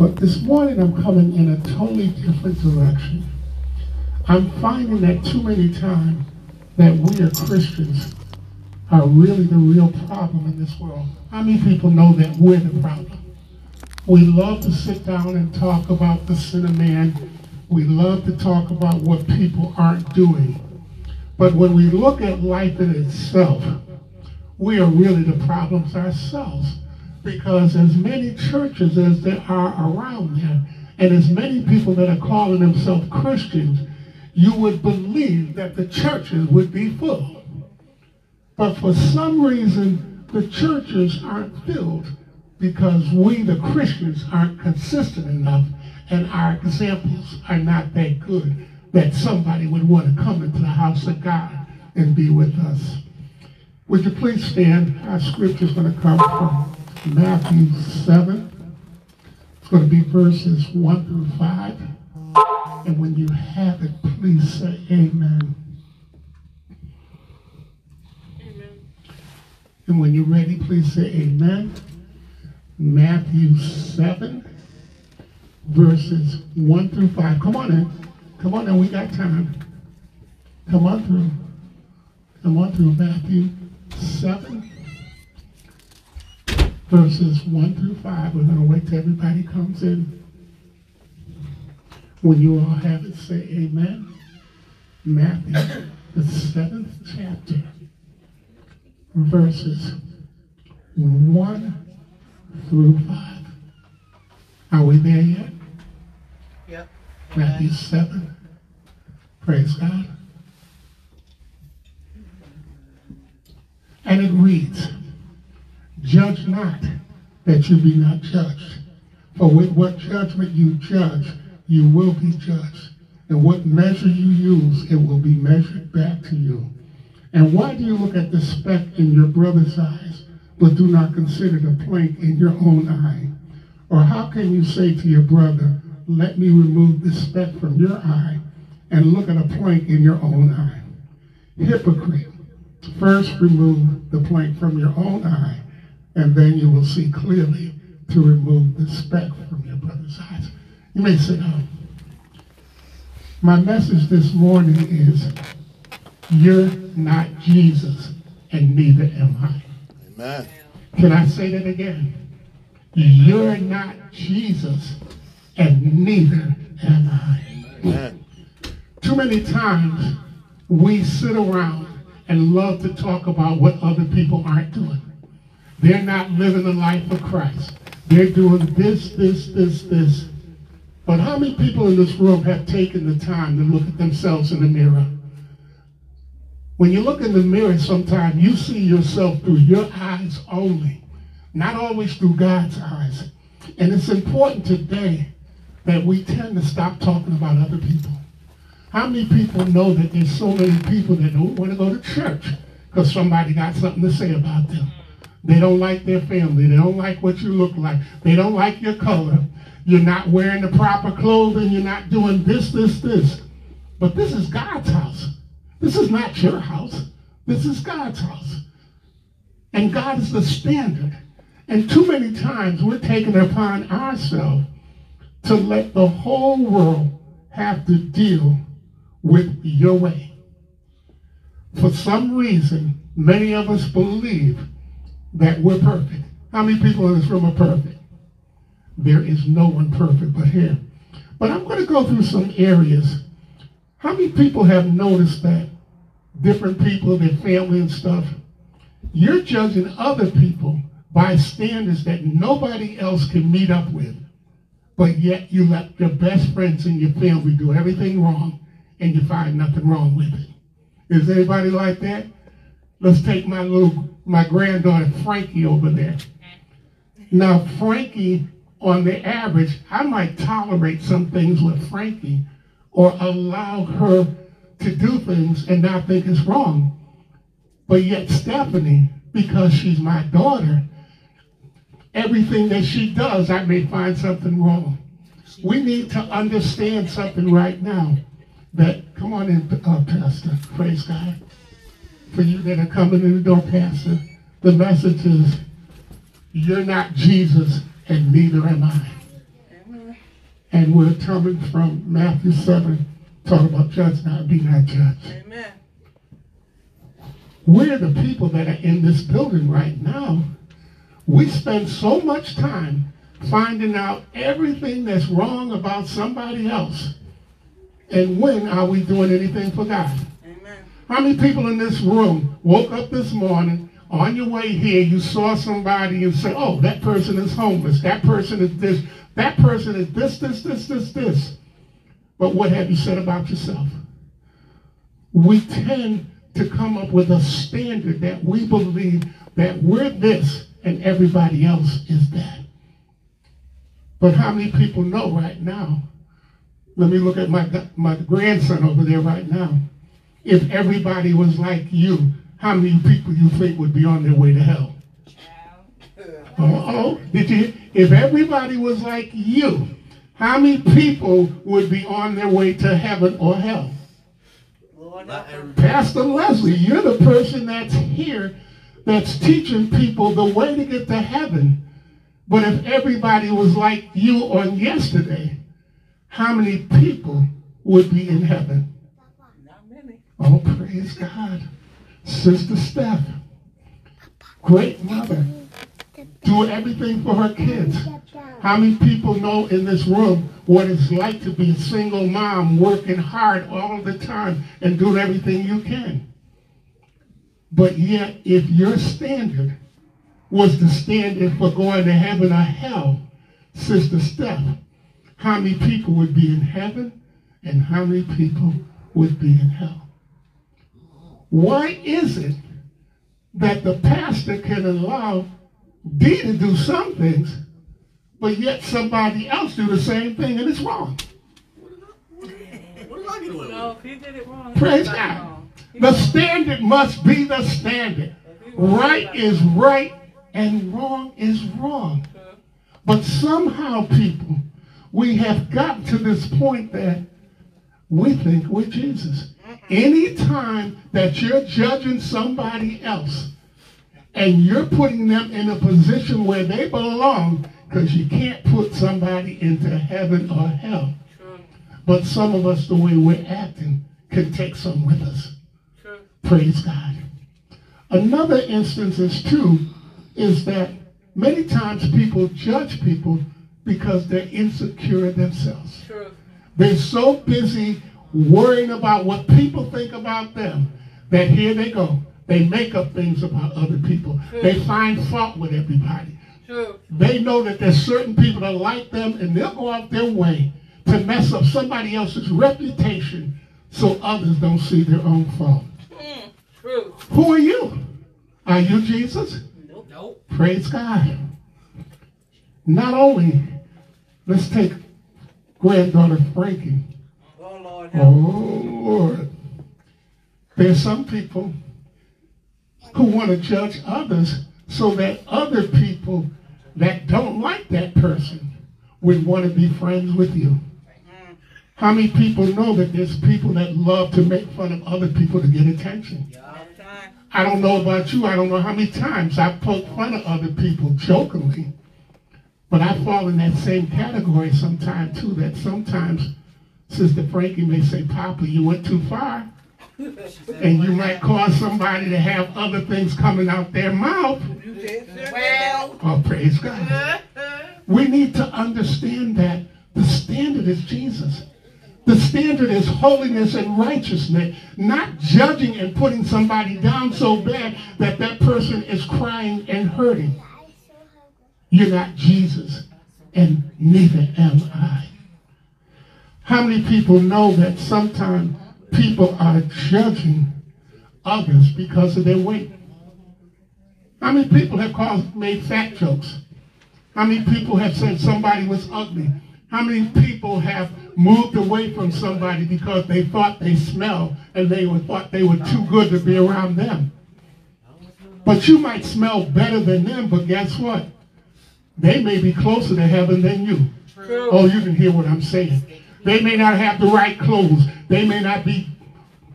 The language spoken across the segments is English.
But this morning I'm coming in a totally different direction. I'm finding that too many times that we are Christians are really the real problem in this world. How many people know that we're the problem? We love to sit down and talk about the sin of man. We love to talk about what people aren't doing. But when we look at life in itself, we are really the problems ourselves. Because as many churches as there are around there, and as many people that are calling themselves Christians, you would believe that the churches would be full. But for some reason, the churches aren't filled because we, the Christians, aren't consistent enough and our examples are not that good that somebody would want to come into the house of God and be with us. Would you please stand? Our scripture is going to come from Matthew 7. It's going to be verses 1 through 5. And when you have it, please say amen. Amen. And when you're ready, please say amen. Matthew 7, verses 1 through 5. Come on in. Come on in. We got time. Come on through. Come on through Matthew 7, verses 1 through 5. We're going to wait till everybody comes in. When you all have it, say amen. Matthew, the seventh chapter verses 1 through 5. Are we there yet? Yep. Matthew 7. Praise God. And it reads, Judge not that you be not judged. For with what judgment you judge, you will be judged. And what measure you use, it will be measured back to you. And why do you look at the speck in your brother's eyes, but do not consider the plank in your own eye? Or how can you say to your brother, let me remove the speck from your eye, and look at a plank in your own eye? Hypocrite, first remove the plank from your own eye, and then you will see clearly to remove the speck from your brother's eyes. You may sit down. My message this morning is you're not Jesus, and neither am I. Amen. Can I say that again? You're not Jesus, and neither am I. Amen. Too many times we sit around and love to talk about what other people aren't doing. They're not living the life of Christ. They're doing this, this, this, this. But how many people in this room have taken the time to look at themselves in the mirror? When you look in the mirror sometimes, you see yourself through your eyes only, not always through God's eyes. And it's important today that we tend to stop talking about other people. How many people know that there's so many people that don't want to go to church because somebody got something to say about them? They don't like their family. They don't like what you look like. They don't like your color. You're not wearing the proper clothing. You're not doing this, this, this. But this is God's house. This is not your house. This is God's house. And God is the standard. And too many times we're taking upon ourselves to let the whole world have to deal with your way. For some reason, many of us believe that we're perfect. How many people in this room are perfect? There is no one perfect but him. But I'm going to go through some areas how many people have noticed that different people, their family and stuff, you're judging other people by standards that nobody else can meet up with, but yet you let your best friends and your family do everything wrong and you find nothing wrong with it. Is anybody like that? Let's take my little, my granddaughter Frankie over there. Now, Frankie, on the average, I might tolerate some things with Frankie, or allow her to do things and not think it's wrong. But yet Stephanie, because she's my daughter, everything that she does, I may find something wrong. We need to understand something right now that, come on in, uh, Pastor, praise God. For you that are coming in the door, Pastor, the message is, you're not Jesus and neither am I. And we're coming from Matthew 7, talking about judge not, be not judged. Amen. We're the people that are in this building right now. We spend so much time finding out everything that's wrong about somebody else. And when are we doing anything for God? How many people in this room woke up this morning, on your way here, you saw somebody and said, oh, that person is homeless, that person is this, that person is this, this, this, this, this. But what have you said about yourself? We tend to come up with a standard that we believe that we're this and everybody else is that. But how many people know right now? Let me look at my, my grandson over there right now. If everybody was like you, how many people you think would be on their way to hell? Uh-oh. Uh-huh. Did you? If everybody was like you, how many people would be on their way to heaven or hell? Pastor Leslie, you're the person that's here that's teaching people the way to get to heaven. But if everybody was like you on yesterday, how many people would be in heaven? Oh, praise God. Sister Steph, great mother, do everything for her kids. How many people know in this room what it's like to be a single mom working hard all the time and doing everything you can? But yet, if your standard was the standard for going to heaven or hell, Sister Steph, how many people would be in heaven and how many people would be in hell? Why is it that the pastor can allow D to do some things, but yet somebody else do the same thing and it's wrong? No, if he did it wrong. Praise God. wrong. The standard must be the standard. Right is right and wrong is wrong. But somehow, people, we have gotten to this point that we think we're Jesus. Anytime that you're judging somebody else and you're putting them in a position where they belong, because you can't put somebody into heaven or hell. True. But some of us, the way we're acting, can take some with us. True. Praise God. Another instance is too, is that many times people judge people because they're insecure themselves. True. They're so busy worrying about what people think about them that here they go. They make up things about other people. They find fault with everybody. True. They know that there's certain people that like them and they'll go out their way to mess up somebody else's reputation so others don't see their own fault. Mm. True. Who are you? Are you Jesus? Nope. Nope. Praise God. Not only, let's take granddaughter Frankie. Oh, Lord. There's some people who want to judge others so that other people that don't like that person would want to be friends with you. How many people know that there's people that love to make fun of other people to get attention? I don't know about you. I don't know how many times I've poked fun of other people jokingly. But I fall in that same category sometimes too, that sometimes Sister Frankie may say, Papa, you went too far. And you might cause somebody to have other things coming out their mouth. You did say Well, Oh, praise God. We need to understand that the standard is Jesus. The standard is holiness and righteousness, not judging and putting somebody down so bad that that person is crying and hurting. You're not Jesus, and neither am I. How many people know that sometimes people are judging others because of their weight? How many people have made fat jokes? How many people have said somebody was ugly? How many people have moved away from somebody because they thought they smelled and they were, thought they were too good to be around them? But you might smell better than them, but guess what? They may be closer to heaven than you. True. Oh, you can hear what I'm saying. They may not have the right clothes. They may not be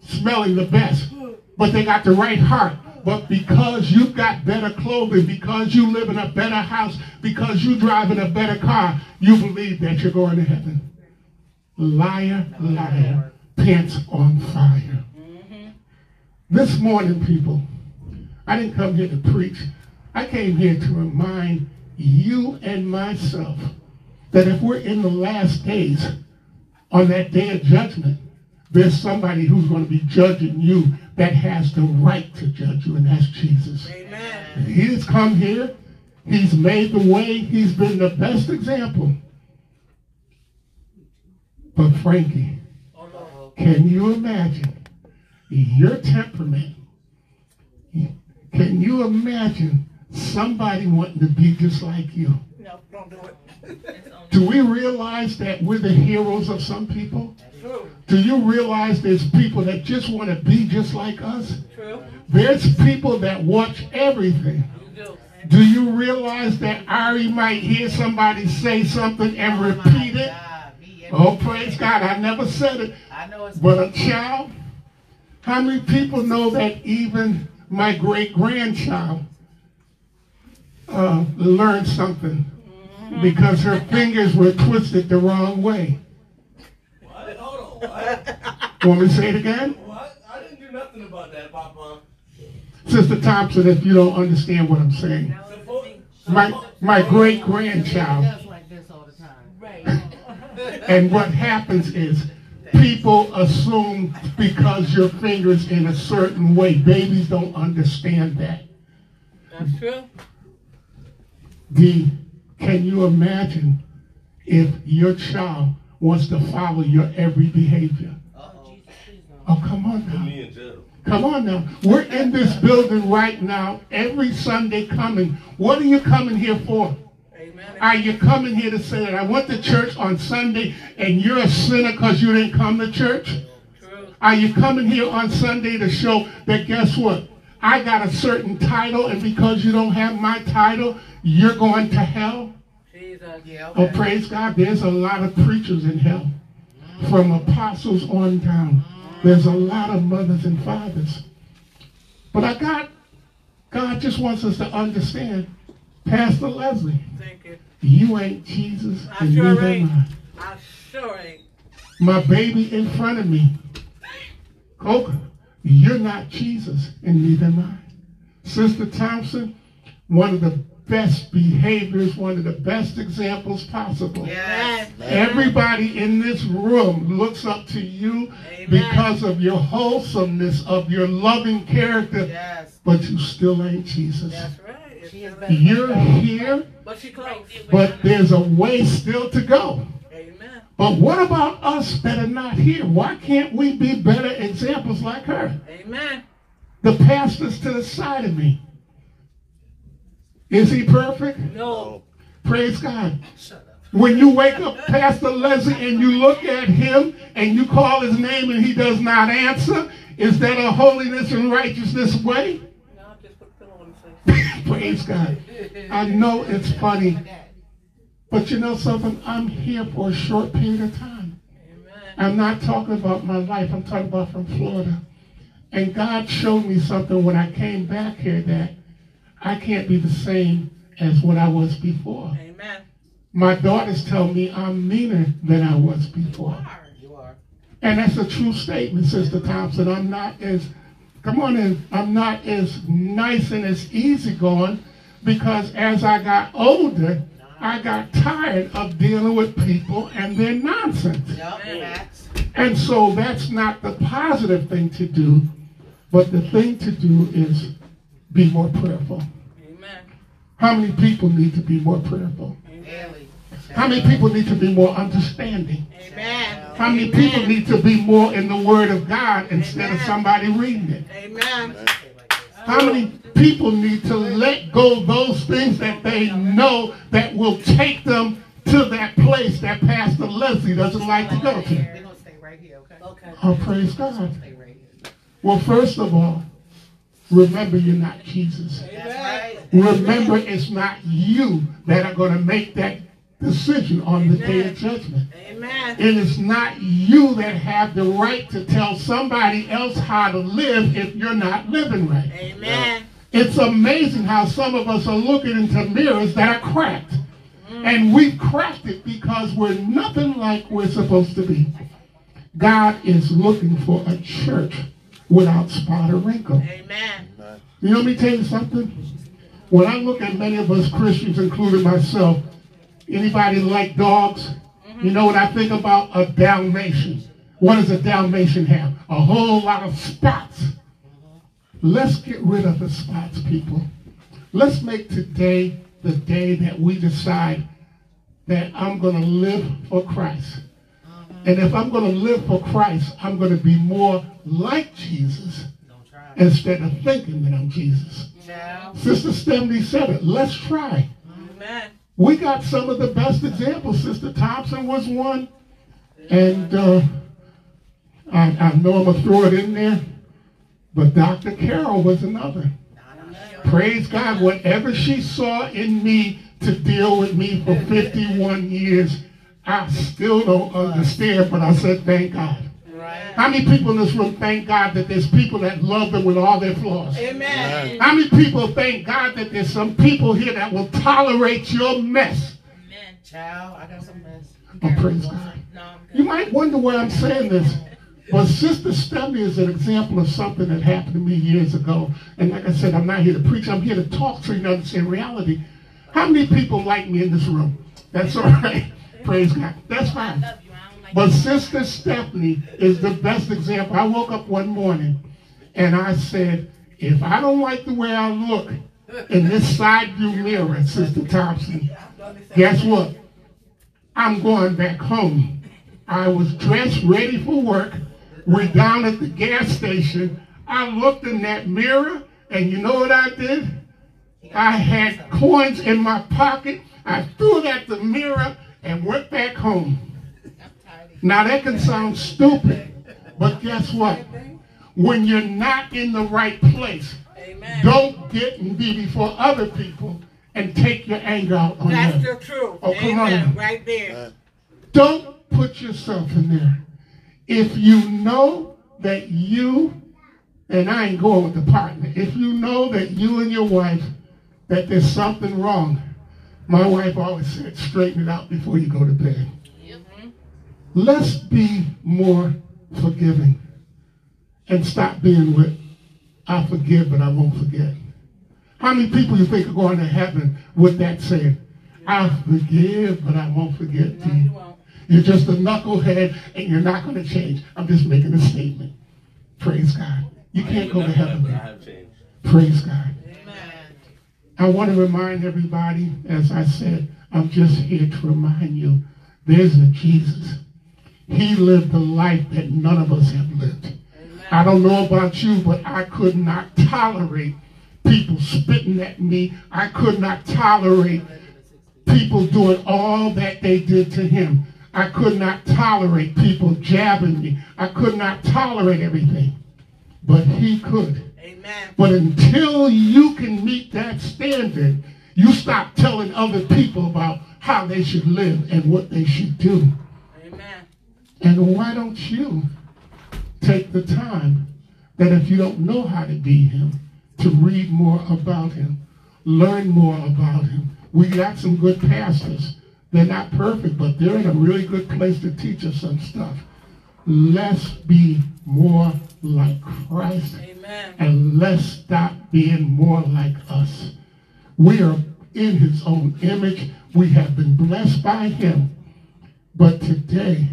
smelling the best, but they got the right heart. But because you've got better clothing, because you live in a better house, because you drive in a better car, you believe that you're going to heaven. Liar, liar, pants on fire. Mm-hmm. This morning, people, I didn't come here to preach. I came here to remind you and myself that if we're in the last days, on that day of judgment, there's somebody who's going to be judging you that has the right to judge you, and that's Jesus. Amen. He's come here. He's made the way. He's been the best example. But Frankie, can you imagine your temperament? Can you imagine somebody wanting to be just like you? No, don't do it. Do we realize that we're the heroes of some people? True. Do you realize there's people that just want to be just like us? True. There's people that watch everything. Do. Do you realize that Ari might hear somebody say something and repeat it? Oh, praise God. I never said it. I know it's But a child, how many people know that even my great grandchild uh, learned something because her fingers were twisted the wrong way? What? Hold on. What? Want me to say it again? What? I didn't do nothing about that, Papa. Sister Thompson, if you don't understand what I'm saying. My, my great grandchild. does like this all the time. Right. And what happens is people assume because your finger's in a certain way. Babies don't understand that. That's true. D, can you imagine if your child wants to follow your every behavior? Uh-oh. Oh, come on now. me in jail. Come on now. We're in this building right now, every Sunday coming. What are you coming here for? Are you coming here to say that I went to church on Sunday and you're a sinner because you didn't come to church? Are you coming here on Sunday to show that guess what? I got a certain title and because you don't have my title, you're going to hell? Jesus. Yeah, Oh, praise God. There's a lot of preachers in hell. From apostles on down. There's a lot of mothers and fathers. But I got, God just wants us to understand, Pastor Leslie, Thank you. you ain't Jesus I and sure neither ain't. am I. I sure ain't. My baby in front of me, Coca, you're not Jesus and neither am I. Sister Thompson, one of the best behaviors, one of the best examples possible. Yes. Everybody in this room looks up to you Amen. because of your wholesomeness, of your loving character, Yes. but you still ain't Jesus. That's right. She is the better. best. You're here, But she but there's a way still to go. Amen. But what about us that are not here? Why can't we be better examples like her? Amen. The pastor's to the side of me. Is he perfect? No. Praise God. When you wake up, Pastor Leslie, and you look at him and you call his name and he does not answer, is that a holiness and righteousness way? No, just put a on the face. Praise God. I know it's funny, but you know something? I'm here for a short period of time. Amen. I'm not talking about my life. I'm talking about from Florida. And God showed me something when I came back here that I can't be the same as what I was before. Amen. My daughters tell me I'm meaner than I was before. You are. You are. And that's a true statement, Sister Thompson. I'm not as, come on in, I'm not as nice and as easygoing because as I got older, I got tired of dealing with people and their nonsense. Yup. Amen. Facts. And so that's not the positive thing to do, but the thing to do is be more prayerful. Amen. How many people need to be more prayerful? Daily. How many people need to be more understanding? Amen. How many people need to be more in the Word of God instead of somebody reading it? Amen. How many people need to let go those things that they know that will take them to that place that Pastor Leslie doesn't like to go to? We're gonna stay right here, okay? Okay. Oh, praise God. Stay right here. Well, first of all, remember you're not Jesus. That's right. Remember it's not you that are going to make that decision on the day of judgment. Amen. And It is not you that have the right to tell somebody else how to live if you're not living right. Amen. It's amazing how some of us are looking into mirrors that are cracked. And And we've cracked it because we're nothing like we're supposed to be. God is looking for a church without spot or wrinkle. Amen. You know, let me tell you something. When I look at many of us Christians, including myself, anybody like dogs? Mm-hmm. You know what I think about? A Dalmatian. What does a Dalmatian have? A whole lot of spots. Let's get rid of the spots, people. Let's make today the day that we decide that I'm going to live for Christ. Mm-hmm. And if I'm going to live for Christ, I'm going to be more like Jesus instead of thinking that I'm Jesus. Child. Sister Stemley said it. Let's try. Amen. We got some of the best examples. Sister Thompson was one. And uh, I, I know I'm going to throw it in there. But Dr. Carroll was another. Praise God. Whatever she saw in me to deal with me for 51 years, I still don't understand, but I said, thank God. Right. How many people in this room thank God that there's people that love them with all their flaws? Amen. How many people thank God that there's some people here that will tolerate your mess? Amen. Child, I got some mess. Oh, praise God. No, You might wonder why I'm saying this, but Sister Stephanie is an example of something that happened to me years ago. And like I said, I'm not here to preach. I'm here to talk so you can understand reality. How many people like me in this room? That's all right. Praise God. That's I fine. Love you. I don't like But. Sister Stephanie is the best example. I woke up one morning and I said, if I don't like the way I look in this side view mirror, Sister Thompson, guess what? I'm going back home. I was dressed, ready for work. We're down at the gas station. I looked in that mirror, and you know what I did? I had coins in my pocket. I threw it at the mirror and went back home. Now that can sound stupid, but guess what? When you're not in the right place, Amen. don't get and be before other people and take your anger out on That's them. That's the truth. Oh, come on. Amen. Right there. Don't put yourself in there. If you know that you, and I ain't going with the partner, if you know that you and your wife, that there's something wrong, my wife always said, straighten it out before you go to bed. Let's be more forgiving and stop being with, I forgive, but I won't forget. How many people you think are going to heaven with that saying, I forgive, but I won't forget No, you. You're just a knucklehead and you're not going to change. I'm just making a statement. Praise God. You can't go to heaven. Praise God. I want to remind everybody, as I said, I'm just here to remind you there's a Jesus. He lived a life that none of us have lived. I don't know about you, but I could not tolerate people spitting at me. I could not tolerate people doing all that they did to him. I could not tolerate people jabbing me. I could not tolerate everything. But he could. Amen. But until you can meet that standard, you stop telling other people about how they should live and what they should do. And why don't you take the time that if you don't know how to be him, to read more about him, learn more about him. We got some good pastors. They're not perfect, but they're in a really good place to teach us some stuff. Let's be more like Christ Amen. and let's stop being more like us. We are in his own image. We have been blessed by him. But today,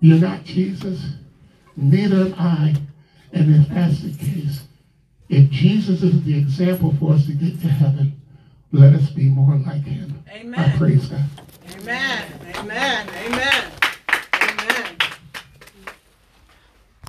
you're not Jesus, neither am I. And if that's the case, if Jesus is the example for us to get to heaven, let us be more like him. I Amen. praise God. Amen. Amen. Amen.